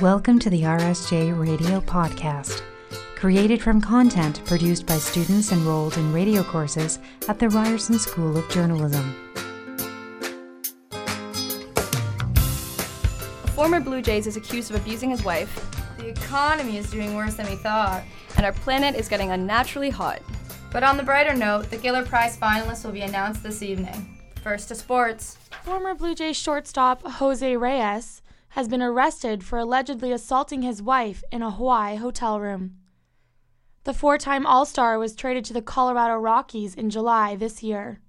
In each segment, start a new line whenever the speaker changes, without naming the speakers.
Welcome to the RSJ Radio Podcast, created from content produced by students enrolled in radio courses at the Ryerson School of Journalism.
A former Blue Jays is accused of abusing his wife,
The economy is doing worse than we thought.
and our planet is getting unnaturally hot.
But on the brighter note, the Giller Prize finalists will be announced this evening. First to sports.
Former Blue Jays shortstop Jose Reyes has been arrested for allegedly assaulting his wife in a Hawaii hotel room. The four time All Star was traded to the Colorado Rockies in July this year.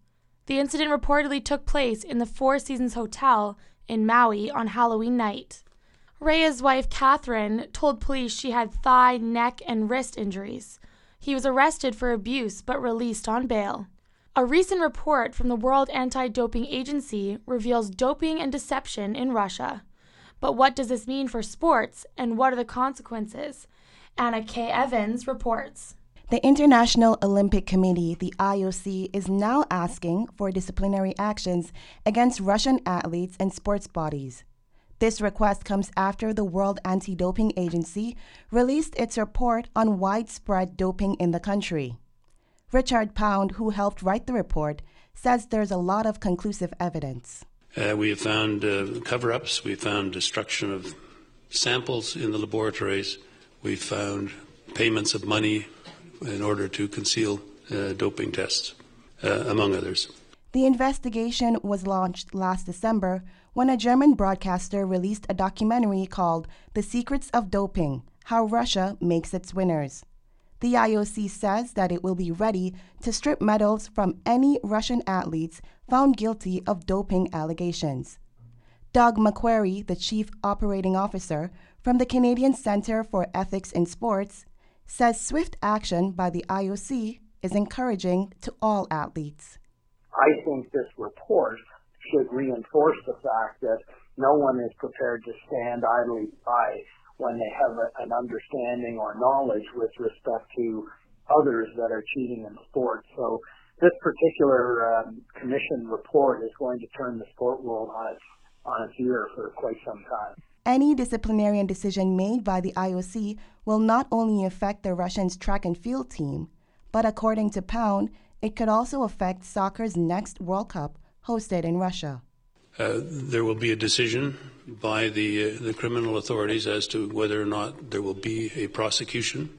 The incident reportedly took place in the Four Seasons Hotel in Maui on Halloween night. Reyes' wife, Catherine, told police she had thigh, neck, and wrist injuries. He was arrested for abuse but released on bail. A recent report from the World Anti Doping Agency reveals doping and deception in Russia. But what does this mean for sports and what are the consequences? Anna K. Evans reports.
The International Olympic Committee, the IOC, is now asking for disciplinary actions against Russian athletes and sports bodies. This request comes after the World Anti Doping Agency released its report on widespread doping in the country. Richard Pound, who helped write the report, says there's a lot of conclusive evidence.
Uh, we have found uh, cover ups, we found destruction of samples in the laboratories, we found payments of money in order to conceal uh, doping tests, uh, among others.
The investigation was launched last December when a German broadcaster released a documentary called The Secrets of Doping How Russia Makes Its Winners. The IOC says that it will be ready to strip medals from any Russian athletes found guilty of doping allegations. Doug MacQuarrie, the chief operating officer from the Canadian Centre for Ethics in Sports, says swift action by the IOC is encouraging to all athletes.
I think this report should reinforce the fact that no one is prepared to stand idly by when they have a, an understanding or knowledge with respect to others that are cheating in sport. So this particular um, commission report is going to turn the sport world on its on its ear for quite some time.
Any disciplinary decision made by the IOC will not only affect the Russians' track and field team, but according to Pound, it could also affect soccer's next World Cup hosted in Russia.
Uh, there will be a decision by the, uh, the criminal authorities as to whether or not there will be a prosecution.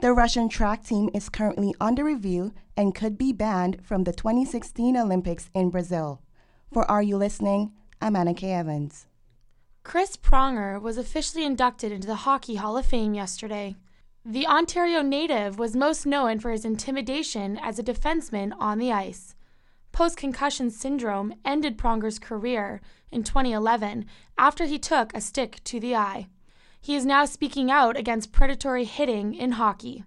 The Russian track team is currently under review and could be banned from the 2016 Olympics in Brazil. For Are You Listening? I'm Anna K. Evans.
Chris Pronger was officially inducted into the Hockey Hall of Fame yesterday. The Ontario native was most known for his intimidation as a defenseman on the ice. Post concussion syndrome ended Pronger's career in 2011 after he took a stick to the eye. He is now speaking out against predatory hitting in hockey.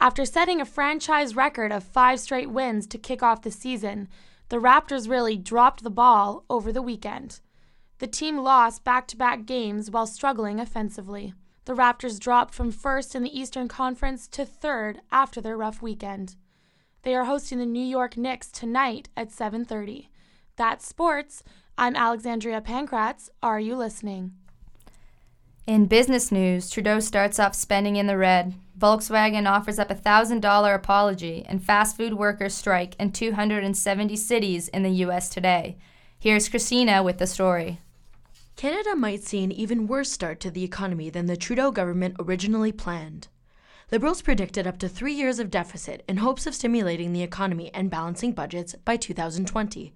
After setting a franchise record of five straight wins to kick off the season, the Raptors really dropped the ball over the weekend. The team lost back to back games while struggling offensively. The Raptors dropped from first in the Eastern Conference to third after their rough weekend. They are hosting the New York Knicks tonight at 7:30. That's sports. I'm Alexandria Pankratz. Are you listening?
In business news, Trudeau starts off spending in the red. Volkswagen offers up a $1,000 apology, and fast food workers strike in 270 cities in the U.S. today. Here's Christina with the story.
Canada might see an even worse start to the economy than the Trudeau government originally planned. Liberals predicted up to three years of deficit in hopes of stimulating the economy and balancing budgets by 2020.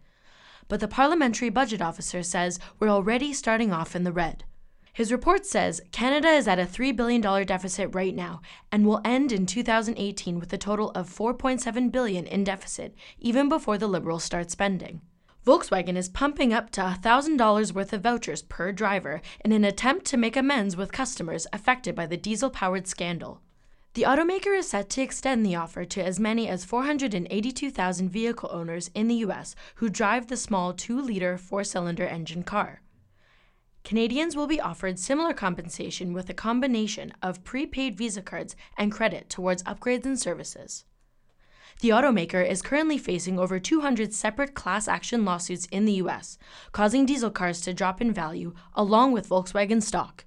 But the parliamentary budget officer says we're already starting off in the red. His report says Canada is at a $3 billion deficit right now and will end in 2018 with a total of 4.7 billion in deficit, even before the Liberals start spending. Volkswagen is pumping up to $1,000 worth of vouchers per driver in an attempt to make amends with customers affected by the diesel powered scandal. The automaker is set to extend the offer to as many as 482,000 vehicle owners in the U.S. who drive the small 2 liter four cylinder engine car. Canadians will be offered similar compensation with a combination of prepaid Visa cards and credit towards upgrades and services. The automaker is currently facing over 200 separate class action lawsuits in the US, causing diesel cars to drop in value along with Volkswagen stock.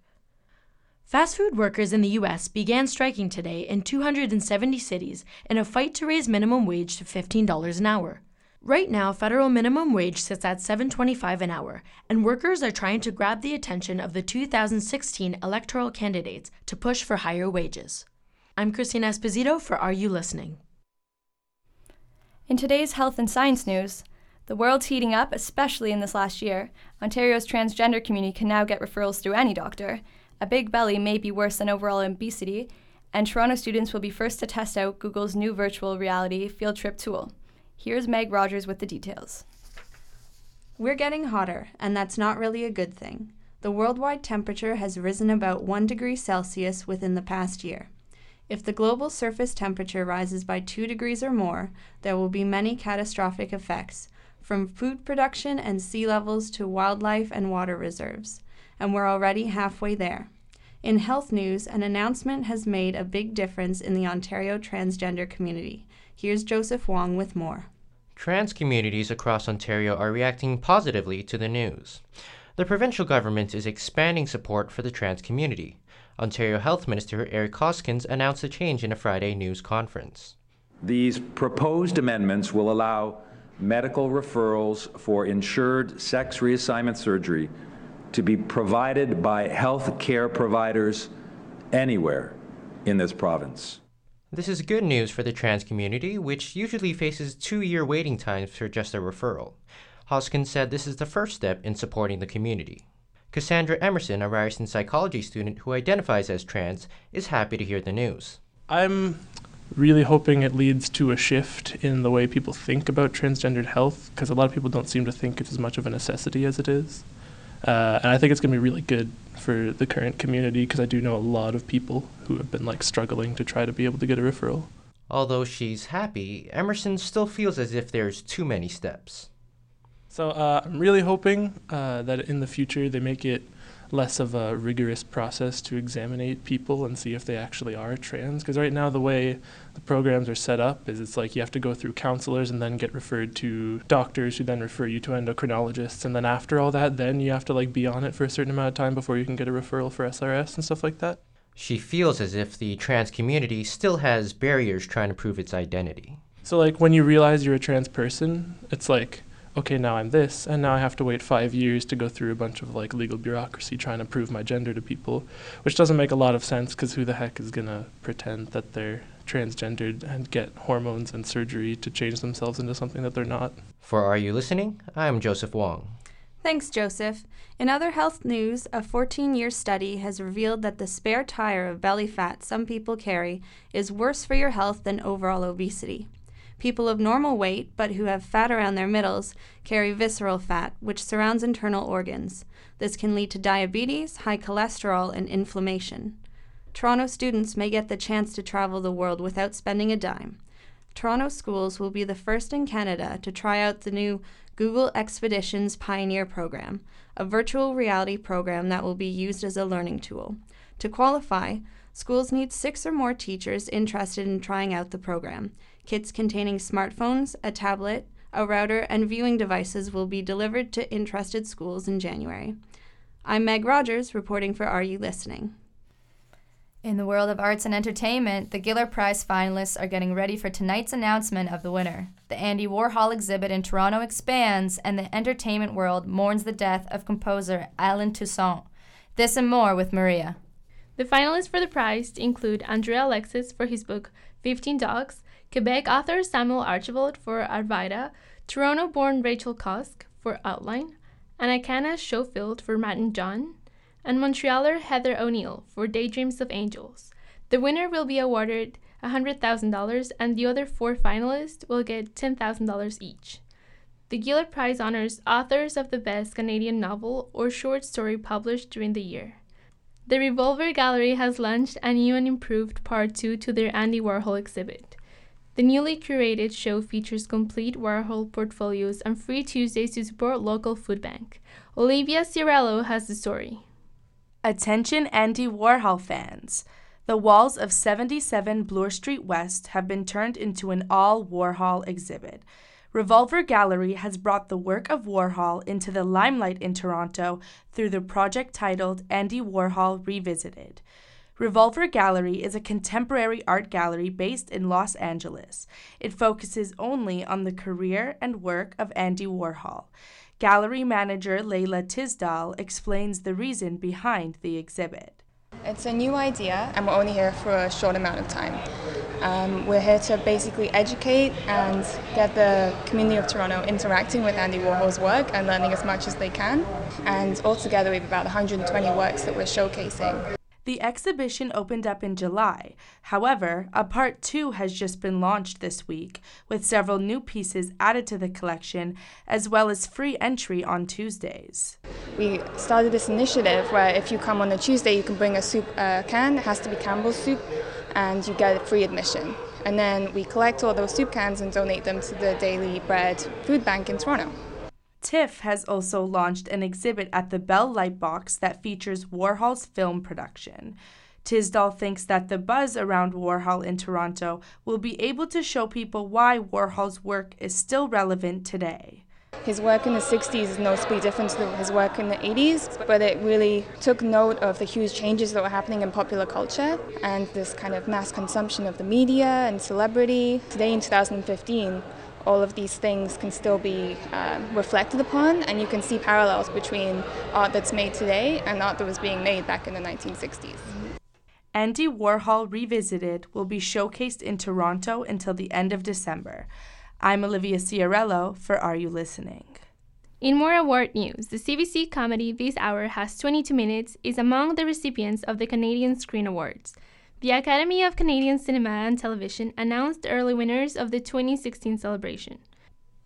Fast food workers in the U.S. began striking today in 270 cities in a fight to raise minimum wage to $15 an hour. Right now, federal minimum wage sits at $7.25 an hour, and workers are trying to grab the attention of the 2016 electoral candidates to push for higher wages. I'm Christina Esposito for Are You Listening?
In today's health and science news, the world's heating up, especially in this last year. Ontario's transgender community can now get referrals through any doctor, a big belly may be worse than overall obesity, and Toronto students will be first to test out Google's new virtual reality field trip tool. Here's Meg Rogers with the details.
We're getting hotter, and that's not really a good thing. The worldwide temperature has risen about 1 degree Celsius within the past year. If the global surface temperature rises by 2 degrees or more, there will be many catastrophic effects, from food production and sea levels to wildlife and water reserves and we're already halfway there. In health news, an announcement has made a big difference in the Ontario transgender community. Here's Joseph Wong with more.
Trans communities across Ontario are reacting positively to the news. The provincial government is expanding support for the trans community. Ontario Health Minister Eric Hoskins announced the change in a Friday news conference.
These proposed amendments will allow medical referrals for insured sex reassignment surgery to be provided by health care providers anywhere in this province.
This is good news for the trans community, which usually faces two year waiting times for just a referral. Hoskins said this is the first step in supporting the community. Cassandra Emerson, a Ryerson psychology student who identifies as trans, is happy to hear the news.
I'm really hoping it leads to a shift in the way people think about transgendered health, because a lot of people don't seem to think it's as much of a necessity as it is. Uh, and I think it's going to be really good for the current community because I do know a lot of people who have been like struggling to try to be able to get a referral.
Although she's happy, Emerson still feels as if there's too many steps.
So uh, I'm really hoping uh, that in the future they make it less of a rigorous process to examine people and see if they actually are trans. Because right now, the way the programs are set up is it's like you have to go through counselors and then get referred to doctors who then refer you to endocrinologists. And then after all that, then you have to like be on it for a certain amount of time before you can get a referral for SRS and stuff like that.
She feels as if the trans community still has barriers trying to prove its identity.
So, like, when you realize you're a trans person, it's like, okay, now I'm this, and now I have to wait five years to go through a bunch of like legal bureaucracy trying to prove my gender to people, which doesn't make a lot of sense because who the heck is gonna pretend that they're transgendered and get hormones and surgery to change themselves into something that they're not?
For Are You Listening? I'm Joseph Wong.
Thanks, Joseph. In other health news, a 14 year study has revealed that the spare tire of belly fat some people carry is worse for your health than overall obesity. People of normal weight, but who have fat around their middles, carry visceral fat, which surrounds internal organs. This can lead to diabetes, high cholesterol, and inflammation. Toronto students may get the chance to travel the world without spending a dime. Toronto schools will be the first in Canada to try out the new Google Expeditions Pioneer Program, a virtual reality program that will be used as a learning tool. To qualify, schools need six or more teachers interested in trying out the program. Kits containing smartphones, a tablet, a router, and viewing devices will be delivered to interested schools in January. I'm Meg Rogers, reporting for Are You Listening?
In the world of arts and entertainment, the Giller Prize finalists are getting ready for tonight's announcement of the winner. The Andy Warhol exhibit in Toronto expands, and the entertainment world mourns the death of composer Allen Toussaint. This and more with Maria.
The finalists for the prize include André Alexis for his book 15 Dogs, Quebec author Samuel Archibald for Arvida, Toronto born Rachel Cusk for Outline, Anna Schofield for Martin John, and Montrealer Heather O'Neill for Daydreams of Angels. The winner will be awarded $100,000 and the other four finalists will get $10,000 each. The Giller Prize honors authors of the best Canadian novel or short story published during the year. The Revolver Gallery has launched a new and improved Part 2 to their Andy Warhol exhibit. The newly curated show features complete Warhol portfolios and free Tuesdays to support local food bank. Olivia Cirello has the story.
Attention Andy Warhol fans! The walls of 77 Bloor Street West have been turned into an all Warhol exhibit. Revolver Gallery has brought the work of Warhol into the limelight in Toronto through the project titled Andy Warhol Revisited. Revolver Gallery is a contemporary art gallery based in Los Angeles. It focuses only on the career and work of Andy Warhol. Gallery manager Leila Tisdal explains the reason behind the exhibit.
It's a new idea, and we're only here for a short amount of time. Um, we're here to basically educate and get the community of Toronto interacting with Andy Warhol's work and learning as much as they can. And altogether, we have about 120 works that we're showcasing.
The exhibition opened up in July. However, a part two has just been launched this week, with several new pieces added to the collection, as well as free entry on Tuesdays.
We started this initiative where if you come on a Tuesday, you can bring a soup uh, can, it has to be Campbell's soup, and you get free admission. And then we collect all those soup cans and donate them to the Daily Bread Food Bank in Toronto.
TIFF has also launched an exhibit at the Bell Lightbox that features Warhol's film production. Tisdall thinks that the buzz around Warhol in Toronto will be able to show people why Warhol's work is still relevant today.
His work in the 60s is noticeably different to his work in the 80s, but it really took note of the huge changes that were happening in popular culture and this kind of mass consumption of the media and celebrity. Today in 2015, all of these things can still be uh, reflected upon, and you can see parallels between art that's made today and art that was being made back in the 1960s.
Andy Warhol Revisited will be showcased in Toronto until the end of December. I'm Olivia Ciarello for Are You Listening?
In more award news, the CBC comedy This Hour Has 22 Minutes is among the recipients of the Canadian Screen Awards. The Academy of Canadian Cinema and Television announced the early winners of the 2016 celebration.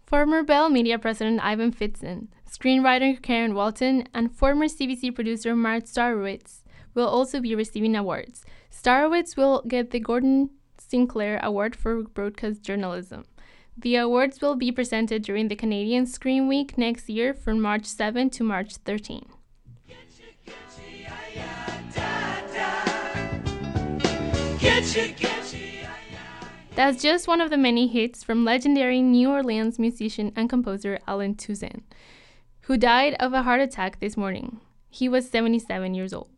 Former Bell Media president Ivan Fecan, screenwriter Karen Walton, and former CBC producer Mark Starowicz will also be receiving awards. Starowicz will get the Gordon Sinclair Award for Broadcast Journalism. The awards will be presented during the Canadian Screen Week next year from March 7 to March 13. That's just one of the many hits from legendary New Orleans musician and composer Allen Toussaint, who died of a heart attack this morning. He was 77 years old.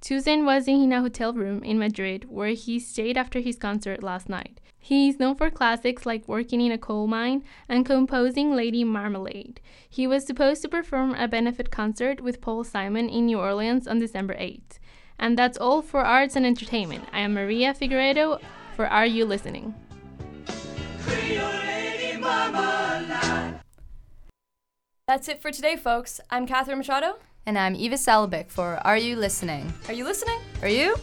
Toussaint was in a hotel room in Madrid where he stayed after his concert last night. He is known for classics like Working in a Coal Mine and composing Lady Marmalade. He was supposed to perform a benefit concert with Paul Simon in New Orleans on December 8th. And that's all for arts and entertainment. I am Maria Figueredo for Are You Listening?
That's it for today, folks. I'm Catherine Machado.
And I'm Eva Salabik for Are You Listening?
Are you listening?
Are you?